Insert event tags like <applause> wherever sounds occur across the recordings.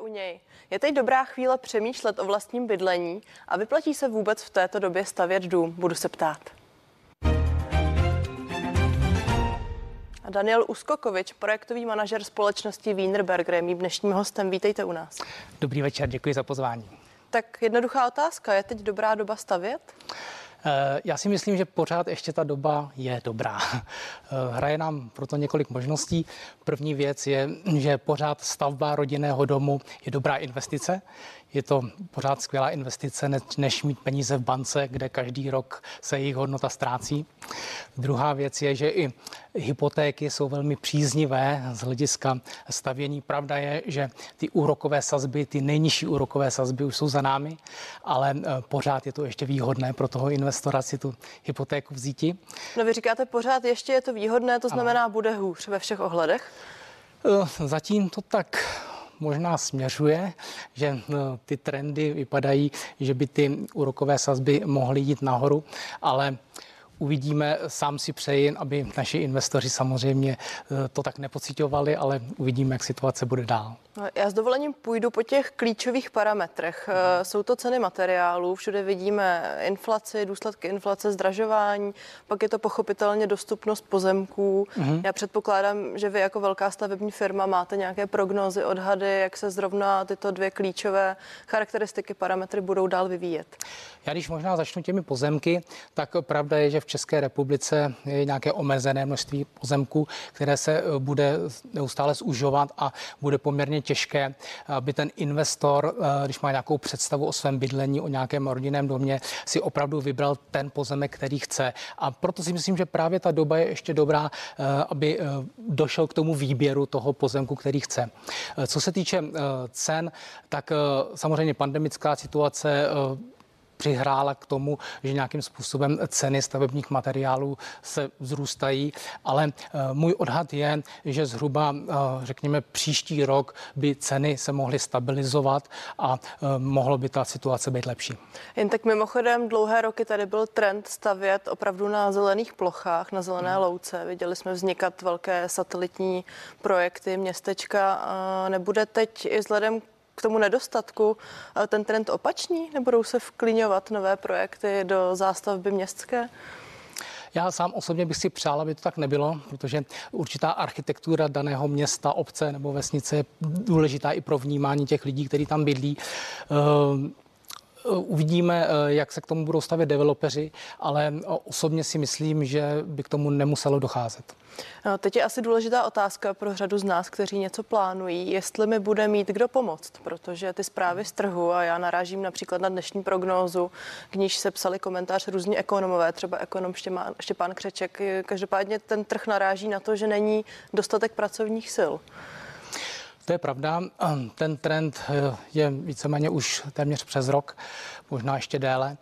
u něj. Je teď dobrá chvíle přemýšlet o vlastním bydlení a vyplatí se vůbec v této době stavět dům? Budu se ptát. A Daniel Uskokovič, projektový manažer společnosti Wienerberger, je mým dnešním hostem. Vítejte u nás. Dobrý večer, děkuji za pozvání. Tak jednoduchá otázka, je teď dobrá doba stavět? Eh, já si myslím, že pořád ještě ta doba je dobrá. Eh, hraje nám proto několik možností. První věc je, že pořád stavba rodinného domu je dobrá investice. Je to pořád skvělá investice, než mít peníze v bance, kde každý rok se jejich hodnota ztrácí. Druhá věc je, že i hypotéky jsou velmi příznivé z hlediska stavění. Pravda je, že ty úrokové sazby, ty nejnižší úrokové sazby už jsou za námi, ale eh, pořád je to ještě výhodné pro toho investora si tu hypotéku vzíti. No vy říkáte pořád ještě je to výhodné, to znamená ano. bude hůř ve všech ohledech? Eh, zatím to tak možná směřuje, že no, ty trendy vypadají, že by ty úrokové sazby mohly jít nahoru, ale Uvidíme, sám si přeji, aby naši investoři samozřejmě eh, to tak nepocitovali, ale uvidíme, jak situace bude dál. No, já s dovolením půjdu po těch klíčových parametrech. Eh, jsou to ceny materiálů, všude vidíme inflaci, důsledky inflace, zdražování, pak je to pochopitelně dostupnost pozemků. Mm-hmm. Já předpokládám, že vy jako velká stavební firma máte nějaké prognózy, odhady, jak se zrovna tyto dvě klíčové charakteristiky, parametry budou dál vyvíjet. Já když možná začnu těmi pozemky, tak pravda je, že v České republice je nějaké omezené množství pozemků, které se eh, bude neustále zužovat a bude poměrně těžké, aby ten investor, eh, když má nějakou představu o svém bydlení, o nějakém rodinném domě, si opravdu vybral ten pozemek, který chce. A proto si myslím, že právě ta doba je ještě dobrá, eh, aby došel k tomu výběru toho pozemku, který chce. Co se týče cen, tak samozřejmě pandemická situace přihrála k tomu, že nějakým způsobem ceny stavebních materiálů se vzrůstají, ale eh, můj odhad je, že zhruba, eh, řekněme, příští rok by ceny se mohly stabilizovat a eh, mohlo by ta situace být lepší. Jen tak mimochodem, dlouhé roky tady byl trend stavět opravdu na zelených plochách, na zelené hmm. louce. Viděli jsme vznikat velké satelitní projekty, městečka. Nebude teď i vzhledem k tomu nedostatku ten trend opačný? Nebudou se vklíňovat nové projekty do zástavby městské? Já sám osobně bych si přál, aby to tak nebylo, protože určitá architektura daného města, obce nebo vesnice je důležitá i pro vnímání těch lidí, kteří tam bydlí. Ehm, uvidíme, eh, jak se k tomu budou stavět developeři, ale osobně si myslím, že by k tomu nemuselo docházet. No, teď je asi důležitá otázka pro řadu z nás, kteří něco plánují, jestli mi bude mít kdo pomoct, protože ty zprávy z trhu, a já narážím například na dnešní prognózu, k níž se psali komentář různí ekonomové, třeba ekonom Štěpán, Štěpán Křeček. Každopádně ten trh naráží na to, že není dostatek pracovních sil. To je pravda. <clears throat> Ten trend eh, je víceméně už téměř přes rok, možná ještě déle.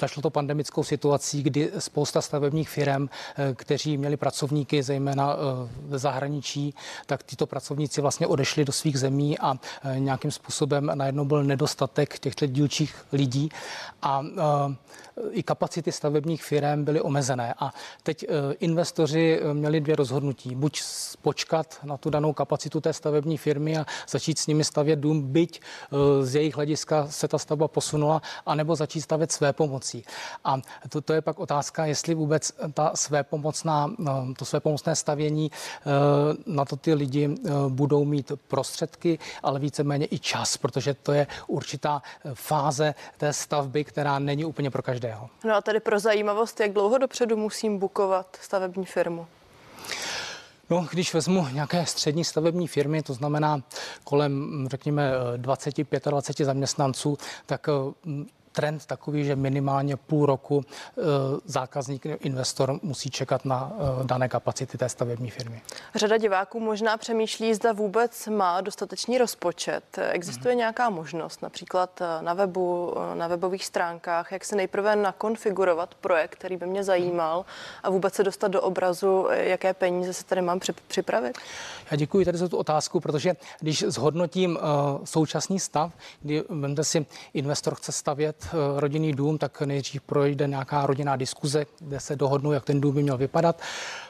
Zašlo to pandemickou situací, kdy spousta stavebních firm, eh, kteří měli pracovníky zejména v eh, zahraničí, tak tyto pracovníci vlastně odešli do svých zemí a nějakým způsobem najednou byl nedostatek těchto dílčích lidí a i kapacity stavebních firm byly omezené. A teď investoři měli dvě rozhodnutí. Buď počkat na tu danou kapacitu té stavební firmy a začít s nimi stavět dům, byť eh, z jejich hlediska se ta stavba posunula, anebo začít stavět své pomocí. A to, to je pak otázka, jestli vůbec ta své pomocná, eh, to své pomocné stavění eh, na to ty lidi budou mít prostředky, ale víceméně i čas, protože to je určitá fáze té stavby, která není úplně pro každého. No a tady pro zajímavost, jak dlouho dopředu musím bukovat stavební firmu? No, když vezmu nějaké střední stavební firmy, to znamená kolem, řekněme, 20-25 zaměstnanců, tak trend takový, že minimálně půl roku eh, zákazník, investor musí čekat na eh, dané kapacity té stavební firmy. Řada diváků možná přemýšlí, zda vůbec má dostatečný rozpočet. Existuje hmm. nějaká možnost, například eh, na webu, na webových stránkách, jak se nejprve nakonfigurovat projekt, který by mě zajímal a vůbec se dostat do obrazu, jaké peníze se tady mám připravit? Já děkuji tady za tu otázku, protože když zhodnotím současný stav, kdy si investor chce stavět stavět eh, rodinný dům, tak nejdřív projde nějaká rodinná diskuze, kde se dohodnou, jak ten dům by měl vypadat.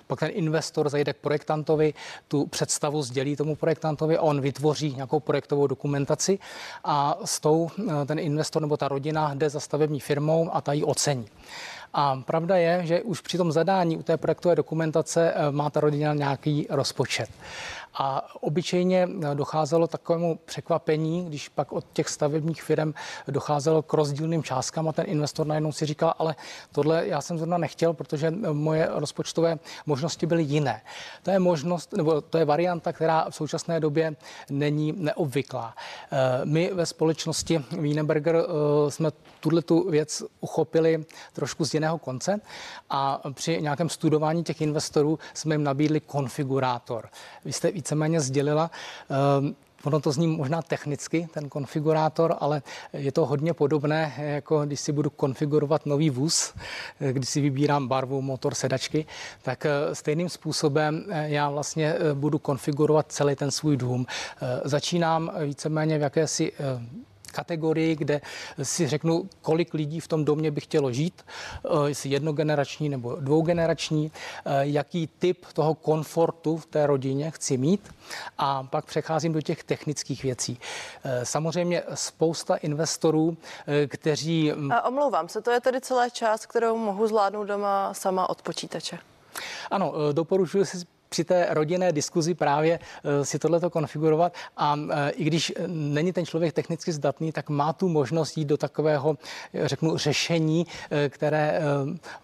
Pak ten investor zajde k projektantovi, tu představu sdělí tomu projektantovi a on vytvoří nějakou projektovou dokumentaci a s tou eh, ten investor nebo ta rodina jde za stavební firmou a ta ji ocení. A pravda je, že už při tom zadání u té projektové dokumentace eh, má ta rodina nějaký rozpočet. A obyčejně eh, docházelo takovému překvapení, když pak od těch stavebních firm docházelo k rozdílným částkám a ten investor najednou si říkal, ale tohle já jsem zrovna nechtěl, protože eh, moje rozpočtové možnosti byly jiné. To je možnost, nebo to je varianta, která v současné době není neobvyklá. My ve společnosti Wienerberger jsme tuhle tu věc uchopili trošku z jiného konce a při nějakém studování těch investorů jsme jim nabídli konfigurátor. Vy jste víceméně sdělila, um, Ono to zní možná technicky, ten konfigurátor, ale je to hodně podobné, jako když si budu konfigurovat nový vůz, když si vybírám barvu, motor, sedačky, tak eh, stejným způsobem eh, já vlastně eh, budu konfigurovat celý ten svůj dům. Začínám víceméně v jakési kategorii, kde si řeknu, kolik lidí v tom domě by chtělo žít, eh, jestli jednogenerační nebo dvougenerační, eh, jaký typ toho komfortu v té rodině chci mít a pak přecházím do těch technických věcí. Eh, samozřejmě spousta investorů, kteří... A omlouvám se, to je tedy celá část, kterou mohu zvládnout doma sama od počítače. Ano, doporučuji si při té rodinné diskuzi právě eh, si tohleto konfigurovat a eh, i když není ten člověk technicky zdatný, tak má tu možnost jít do takového, eh, řeknu, řešení, které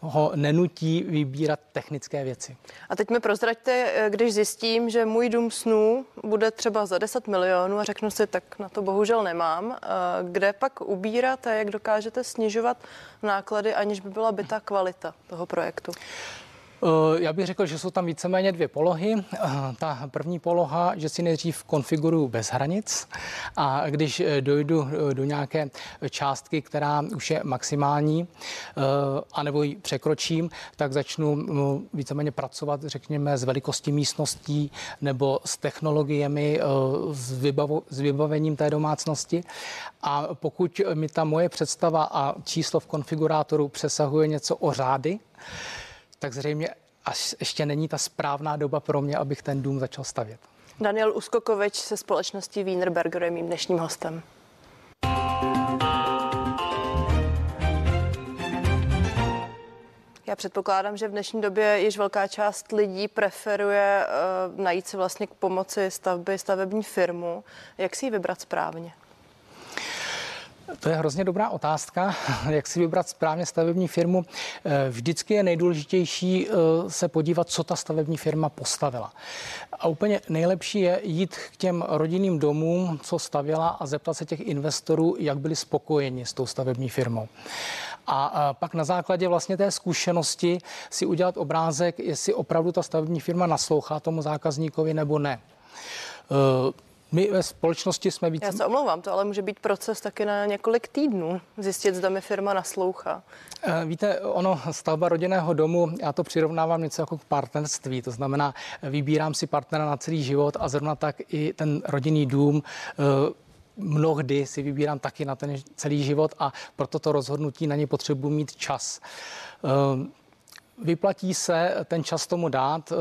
ho nenutí vybírat technické věci. A teď mi prozraďte, když zjistím, že můj dům snů bude třeba za 10 milionů a řeknu si, tak na to bohužel nemám, kde pak ubírat a jak dokážete snižovat náklady, aniž by byla byta kvalita toho projektu? Eh, já bych řekl, že jsou tam víceméně dvě polohy. Eh, ta první poloha, že si nejdřív konfiguruju bez hranic a když eh, dojdu do nějaké částky, která už je maximální, anebo ji překročím, tak začnu mm, víceméně pracovat, řekněme, s velikostí místností nebo s technologiemi, s, vybavo, s vybavením té domácnosti. A pokud mi ta moje představa a číslo v konfigurátoru přesahuje něco o řády, tak zřejmě až ještě není ta správná doba pro mě, abych ten dům začal stavět. Daniel Uskokovič se společností Wienerberger je mým dnešním hostem. Já předpokládám, že v dnešní době již velká část lidí preferuje uh, najít si vlastně k pomoci stavby stavební firmu. Jak si ji vybrat správně? To je hrozně dobrá otázka, <laughs> jak si vybrat správně stavební firmu. Eh, vždycky je nejdůležitější eh, se podívat, co ta stavební firma postavila. A úplně nejlepší je jít k těm rodinným domům, co stavila a zeptat se těch investorů, jak byli spokojeni s tou stavební firmou. A pak na základě vlastně té zkušenosti si udělat obrázek, jestli opravdu ta stavební firma naslouchá tomu zákazníkovi nebo ne. My ve společnosti jsme víc. Já se omlouvám, to ale může být proces taky na několik týdnů, zjistit, zda mi firma naslouchá. Eh, víte, ono, stavba rodinného domu, já to přirovnávám něco jako k partnerství, to znamená, vybírám si partnera na celý život a zrovna tak i ten rodinný dům eh, mnohdy si vybírám taky na ten celý život a proto to rozhodnutí na ně potřebuji mít čas. Eh, vyplatí se ten čas tomu dát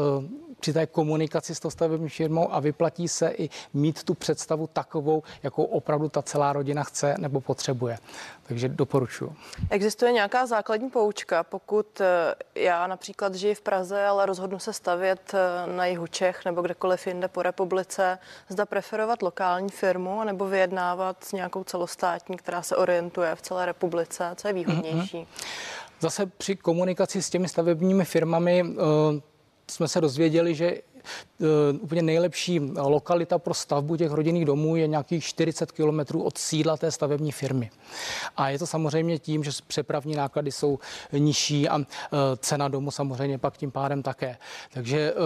při té komunikaci s tou stavební firmou a vyplatí se i mít tu představu takovou, jakou opravdu ta celá rodina chce nebo potřebuje. Takže doporučuji. Existuje nějaká základní poučka, pokud eh, já například žiji v Praze, ale rozhodnu se stavět eh, na jihu Čech nebo kdekoliv jinde po republice, zda preferovat lokální firmu nebo vyjednávat s nějakou celostátní, která se orientuje v celé republice, co je výhodnější? Mm-hmm. Zase při komunikaci s těmi stavebními firmami uh, jsme se dozvěděli, že uh, úplně nejlepší lokalita pro stavbu těch rodinných domů je nějakých 40 kilometrů od sídla té stavební firmy. A je to samozřejmě tím, že přepravní náklady jsou nižší a uh, cena domu samozřejmě pak tím pádem také. Takže uh,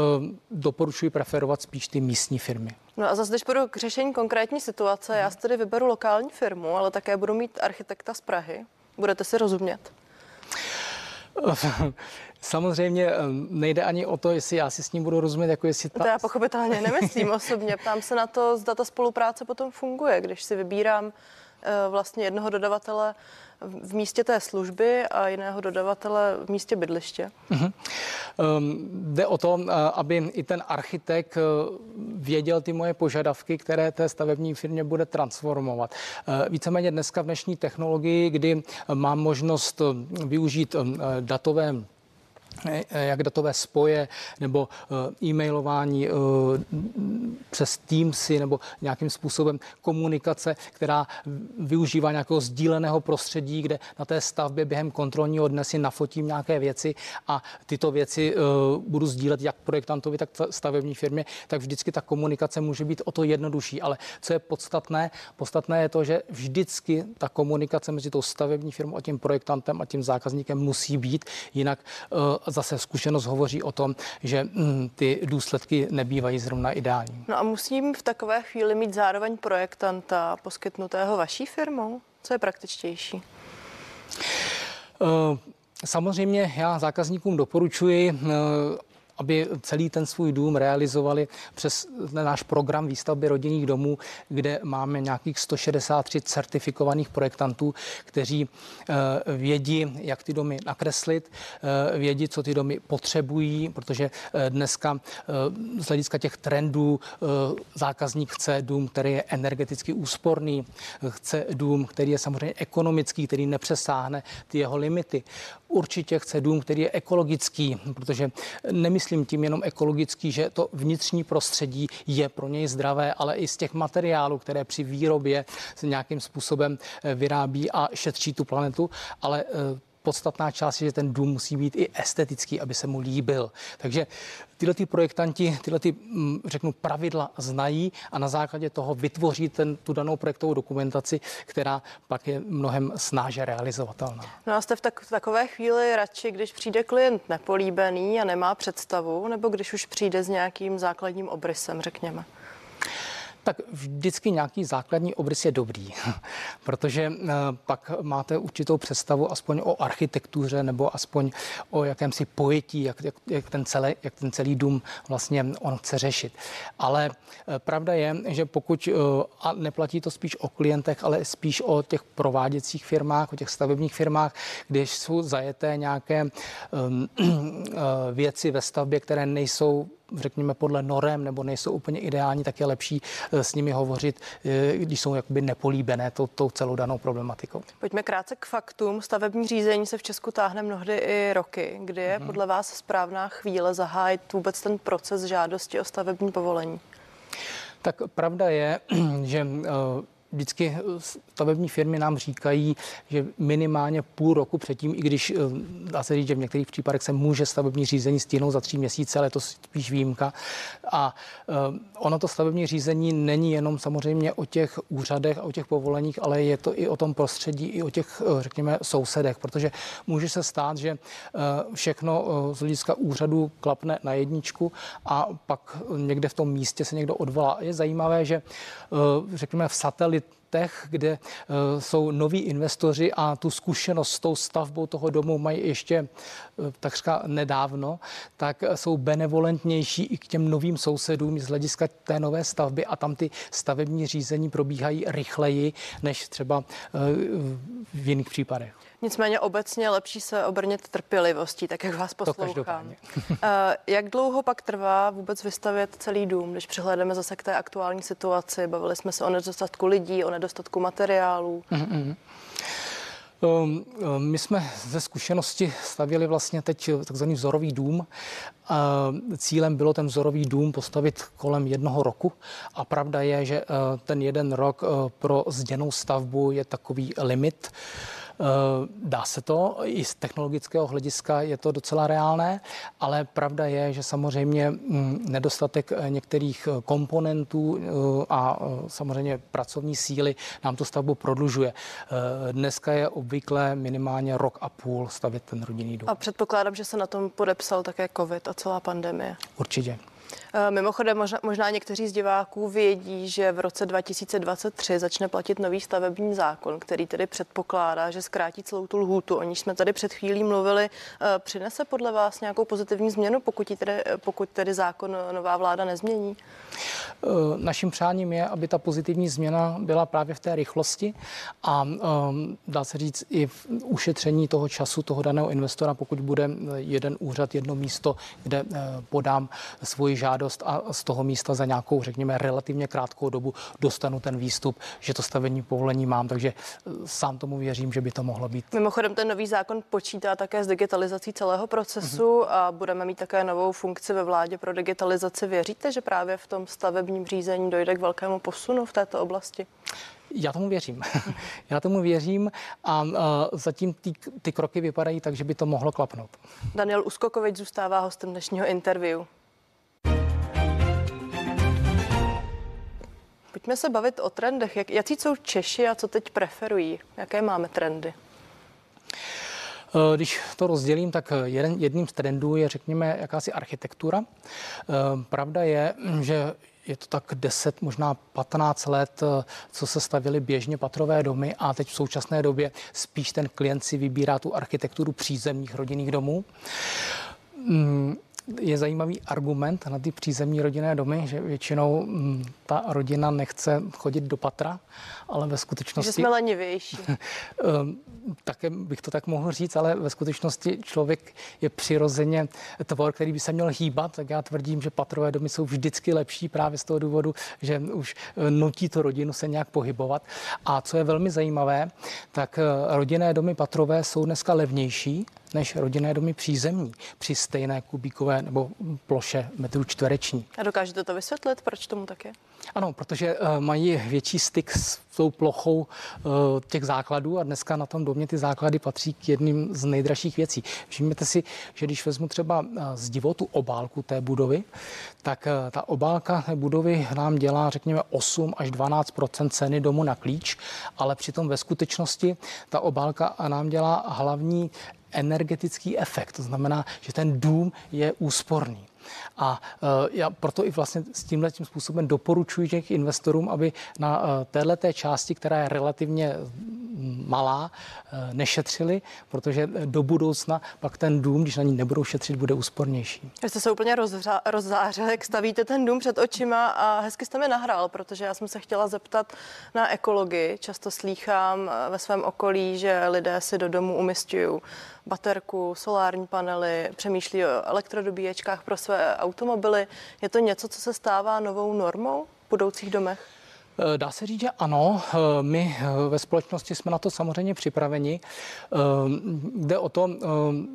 doporučuji preferovat spíš ty místní firmy. No a zase, když půjdu k řešení konkrétní situace, já si tedy vyberu lokální firmu, ale také budu mít architekta z Prahy. Budete si rozumět? <laughs> Samozřejmě nejde ani o to, jestli já si s ním budu rozumět, jako jestli ta... To já pochopitelně <laughs> nemyslím osobně. Ptám se na to, zda ta spolupráce potom funguje, když si vybírám vlastně jednoho dodavatele v místě té služby a jiného dodavatele v místě bydliště? Uh-huh. Um, jde o to, aby i ten architekt věděl ty moje požadavky, které té stavební firmě bude transformovat. Víceméně dneska v dnešní technologii, kdy mám možnost využít datové Eh, jak datové spoje nebo eh, e-mailování eh, přes Teamsy nebo nějakým způsobem komunikace, která využívá nějakého sdíleného prostředí, kde na té stavbě během kontrolního dne si nafotím nějaké věci a tyto věci budu sdílet jak projektantovi, tak stavební firmě, tak vždycky ta komunikace může být o to jednodušší. Ale co je podstatné? Podstatné je to, že vždycky ta komunikace mezi tou stavební firmou a tím projektantem a tím zákazníkem musí být, jinak zase zkušenost hovoří o tom, že mm, ty důsledky nebývají zrovna ideální. No a musím v takové chvíli mít zároveň projektanta poskytnutého vaší firmou? Co je praktičtější? Uh, Samozřejmě já zákazníkům doporučuji, uh, aby celý ten svůj dům realizovali přes náš program výstavby rodinných domů, kde máme nějakých 163 certifikovaných projektantů, kteří eh, vědí, jak ty domy nakreslit, eh, vědí, co ty domy potřebují, protože eh, dneska z hlediska těch trendů zákazník chce dům, který je energeticky úsporný, chce dům, který je samozřejmě ekonomický, který nepřesáhne ty jeho limity. Určitě chce dům, který je ekologický, protože nemyslím tím jenom ekologický, že to vnitřní prostředí je pro něj zdravé, ale i z těch materiálů, které při výrobě se nějakým způsobem eh, vyrábí a šetří tu planetu, ale eh, podstatná část je, že ten dům musí být i estetický, aby se mu líbil. Takže tyhle ty projektanti, tyhle ty, mm, řeknu, pravidla znají a na základě toho vytvoří ten, tu danou projektovou dokumentaci, která pak je mnohem snáže realizovatelná. No a jste v, tak, v takové chvíli radši, když přijde klient nepolíbený a nemá představu, nebo když už přijde s nějakým základním obrysem, řekněme? Tak vždycky nějaký základní obrys je dobrý, <laughs> protože eh, pak máte určitou představu aspoň o architektuře nebo aspoň o jakémsi pojetí, jak, jak, jak, ten, celý, jak ten celý dům vlastně on chce řešit. Ale eh, pravda je, že pokud, eh, a neplatí to spíš o klientech, ale spíš o těch prováděcích firmách, o těch stavebních firmách, když jsou zajeté nějaké um, <clears throat> věci ve stavbě, které nejsou řekněme, podle norem nebo nejsou úplně ideální, tak je lepší eh, s nimi hovořit, eh, když jsou jakoby nepolíbené tou, tou celou danou problematikou. Pojďme krátce k faktům. Stavební řízení se v Česku táhne mnohdy i roky. Kdy je hmm. podle vás správná chvíle zahájit vůbec ten proces žádosti o stavební povolení? Tak pravda je, <clears throat> že eh, vždycky stavební firmy nám říkají, že minimálně půl roku předtím, i když eh, dá se říct, že v některých případech se může stavební řízení stihnout za tři měsíce, ale to spíš výjimka. A eh, ono to stavební řízení není jenom samozřejmě o těch úřadech a o těch povoleních, ale je to i o tom prostředí, i o těch, eh, řekněme, sousedech, protože může se stát, že všechno z hlediska úřadu klapne na jedničku a pak někde v tom místě se někdo odvolá. Je zajímavé, že řekněme v it letech, kde eh, jsou noví investoři a tu zkušenost s tou stavbou toho domu mají ještě eh, takřka nedávno, tak jsou benevolentnější i k těm novým sousedům z hlediska té nové stavby a tam ty stavební řízení probíhají rychleji než třeba eh, v jiných případech. Nicméně obecně lepší se obrnit trpělivostí, tak jak vás poslouchám. Jak dlouho pak trvá vůbec vystavět celý dům, když přihlédeme zase k té aktuální situaci? Bavili jsme se o nedostatku lidí, o nedostatku materiálů. Mm-hmm. My jsme ze zkušenosti stavili vlastně teď takzvaný vzorový dům. Cílem bylo ten vzorový dům postavit kolem jednoho roku a pravda je, že eh, ten jeden rok eh, pro zděnou stavbu je takový limit. Eh, dá se to, i z technologického hlediska je to docela reálné, ale pravda je, že samozřejmě mm, nedostatek eh, některých eh, komponentů a samozřejmě pracovní síly nám tu stavbu prodlužuje. Dneska je obvykle minimálně rok a půl stavit ten rodinný dům. A předpokládám, že se na tom podepsal také COVID a celá pandemie. Určitě. Eh, mimochodem, možná, někteří z diváků vědí, že v roce 2023 začne platit nový stavební zákon, který tedy předpokládá, že zkrátí celou tu lhůtu, o níž jsme tady před chvílí mluvili. Eh, přinese podle vás nějakou pozitivní změnu, pokud, tedy, pokud tedy zákon nová vláda nezmění? Eh, naším přáním je, aby ta pozitivní změna byla právě v té rychlosti a um, dá se říct i v ušetření toho času toho daného investora, pokud bude jeden úřad, jedno místo, kde podám svoji žádost a z toho místa za nějakou, řekněme, relativně krátkou dobu dostanu ten výstup, že to stavební povolení mám, takže eh, sám tomu věřím, že by to mohlo být. Mimochodem, ten nový zákon počítá také s digitalizací celého procesu mm-hmm. a budeme mít také novou funkci ve vládě pro digitalizaci. Věříte, že právě v tom stavebním řízení dojde k velkému posunu v této oblasti? Já tomu věřím. <laughs> Já tomu věřím a uh, zatím ty, ty kroky vypadají tak, že by to mohlo klapnout. Daniel Uskokovič zůstává hostem dnešního interview. Pojďme se bavit o trendech. Jak, jaký jsou Češi a co teď preferují? Jaké máme trendy? Eh, když to rozdělím, tak jeden, jedním z trendů je, řekněme, jakási architektura. Eh, pravda je, že je to tak 10, možná 15 let, eh, co se stavily běžně patrové domy a teď v současné době spíš ten klient si vybírá tu architekturu přízemních rodinných domů. Je zajímavý argument na ty přízemní rodinné domy, že většinou mm, ta rodina nechce chodit do patra, ale ve skutečnosti... Že jsme lenivější. <laughs> Ehm, také bych to tak mohl říct, ale ve skutečnosti člověk je přirozeně tvor, který by se měl hýbat, tak já tvrdím, že patrové domy jsou vždycky lepší právě z toho důvodu, že už eh, nutí to rodinu se nějak pohybovat. A co je velmi zajímavé, tak eh, rodinné domy patrové jsou dneska levnější než rodinné domy přízemní při stejné kubíkové nebo ploše metru čtvereční. A dokážete to vysvětlit, proč tomu tak je? Ano, protože uh, mají větší styk s tou plochou uh, těch základů a dneska na tom domě ty základy patří k jedním z nejdražších věcí. Všimněte si, že když vezmu třeba uh, z divotu obálku té budovy, tak uh, ta obálka té budovy nám dělá, řekněme, 8 až 12 ceny domu na klíč, ale přitom ve skutečnosti ta obálka nám dělá hlavní energetický efekt. To znamená, že ten dům je úsporný. A uh, já proto i vlastně s tímhle tím způsobem doporučuji těch investorům, aby na uh, této části, která je relativně malá, uh, nešetřili, protože do budoucna pak ten dům, když na ní nebudou šetřit, bude úspornější. Vy jste se úplně rozřa- rozzářil, jak stavíte ten dům před očima a hezky jste mi nahrál, protože já jsem se chtěla zeptat na ekologii. Často slýchám ve svém okolí, že lidé si do domu umistují baterku, solární panely, přemýšlí o elektrodobíječkách pro své automobily. Je to něco, co se stává novou normou v budoucích domech? Eh, dá se říct, že ano. Eh, my eh, ve společnosti jsme na to samozřejmě připraveni. Jde o to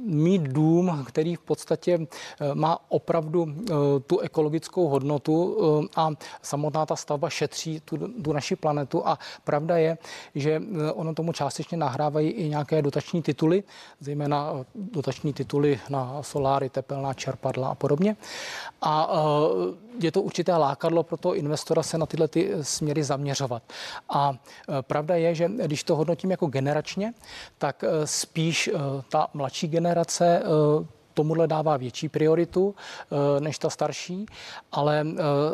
mít dům, který v podstatě má opravdu tu ekologickou hodnotu a samotná ta stavba šetří tu, tu naši planetu. A pravda je, že ono tomu částečně nahrávají i nějaké dotační tituly, zejména dotační tituly na soláry, tepelná čerpadla a podobně. A je to určité lákadlo pro toho investora se na tyhle ty směry zaměřovat. A e, pravda je, že když to hodnotím jako generačně, tak e, spíš e, ta mladší generace tomuhle dává větší prioritu než ta starší, ale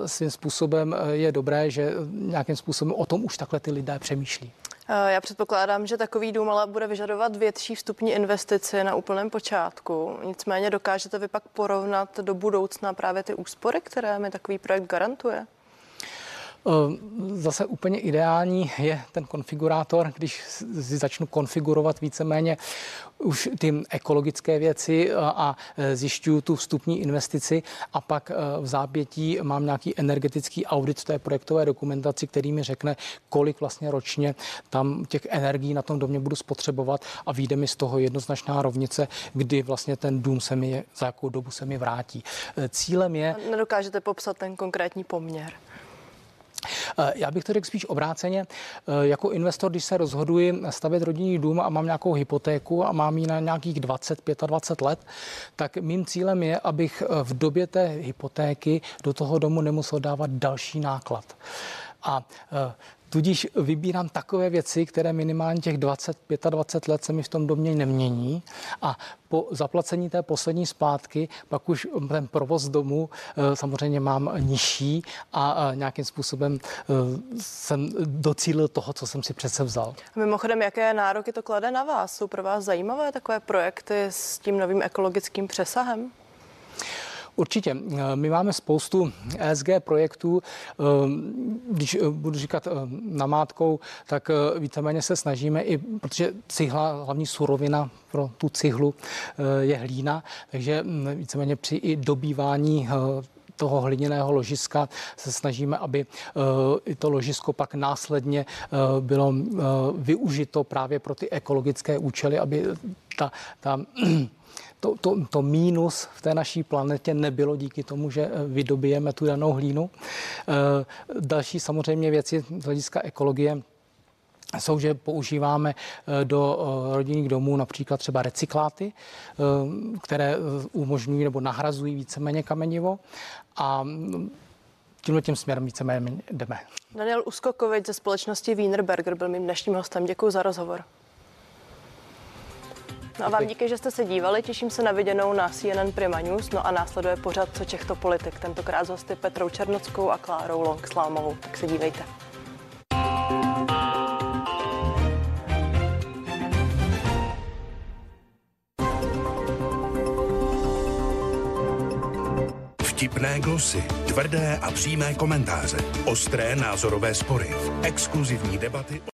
svým způsobem je dobré, že nějakým způsobem o tom už takhle ty lidé přemýšlí. Já předpokládám, že takový dům ale bude vyžadovat větší vstupní investici na úplném počátku. Nicméně dokážete vy pak porovnat do budoucna právě ty úspory, které mi takový projekt garantuje? Ehm, zase úplně ideální je ten konfigurátor, když si začnu konfigurovat víceméně už ty ekologické věci a zjišťuju tu vstupní investici a pak v zápětí mám nějaký energetický audit v té projektové dokumentaci, který mi řekne, kolik vlastně ročně tam těch energií na tom domě budu spotřebovat a vyjde mi z toho jednoznačná rovnice, kdy vlastně ten dům se mi, za jakou dobu se mi vrátí. Cílem je... Nedokážete popsat ten konkrétní poměr? Eh, já bych to řekl spíš obráceně. Eh, jako investor, když se rozhoduji stavět rodinný dům a mám nějakou hypotéku a mám ji na nějakých 20, 25 let, tak mým cílem je, abych eh, v době té hypotéky do toho domu nemusel dávat další náklad. A Tudíž vybírám takové věci, které minimálně těch 20, 25 let se mi v tom domě nemění a po zaplacení té poslední splátky pak už ten provoz domu eh, samozřejmě mám nižší a nějakým způsobem eh, jsem docílil toho, co jsem si přece vzal. Mimochodem, jaké nároky to klade na vás? Jsou pro vás zajímavé takové projekty s tím novým ekologickým přesahem? Určitě. My máme spoustu ESG projektů. Když budu říkat namátkou, tak víceméně se snažíme i, protože cihla, hlavní surovina pro tu cihlu je hlína, takže víceméně při i dobývání toho hliněného ložiska se snažíme, aby i to ložisko pak následně bylo využito právě pro ty ekologické účely, aby ta, ta to, to, to mínus v té naší planetě nebylo díky tomu, že eh, vydobijeme tu danou hlínu. Eh, další samozřejmě věci z hlediska ekologie jsou, že používáme eh, do rodinných domů například třeba recykláty, které umožňují nebo nahrazují víceméně kamenivo a mm, tímhle tím směrem víceméně jdeme. Daniel Uskokovič ze společnosti Wienerberger byl mým dnešním hostem. Děkuji za rozhovor. No a vám díky, že jste se dívali. Těším se na viděnou na CNN Prima News. No a následuje pořad Co Čechto politik. Tentokrát s hosty Petrou Černockou a Klárou Longslámovou. Tak se dívejte. Vtipné glosy, tvrdé a přímé komentáře, ostré názorové spory, exkluzivní debaty.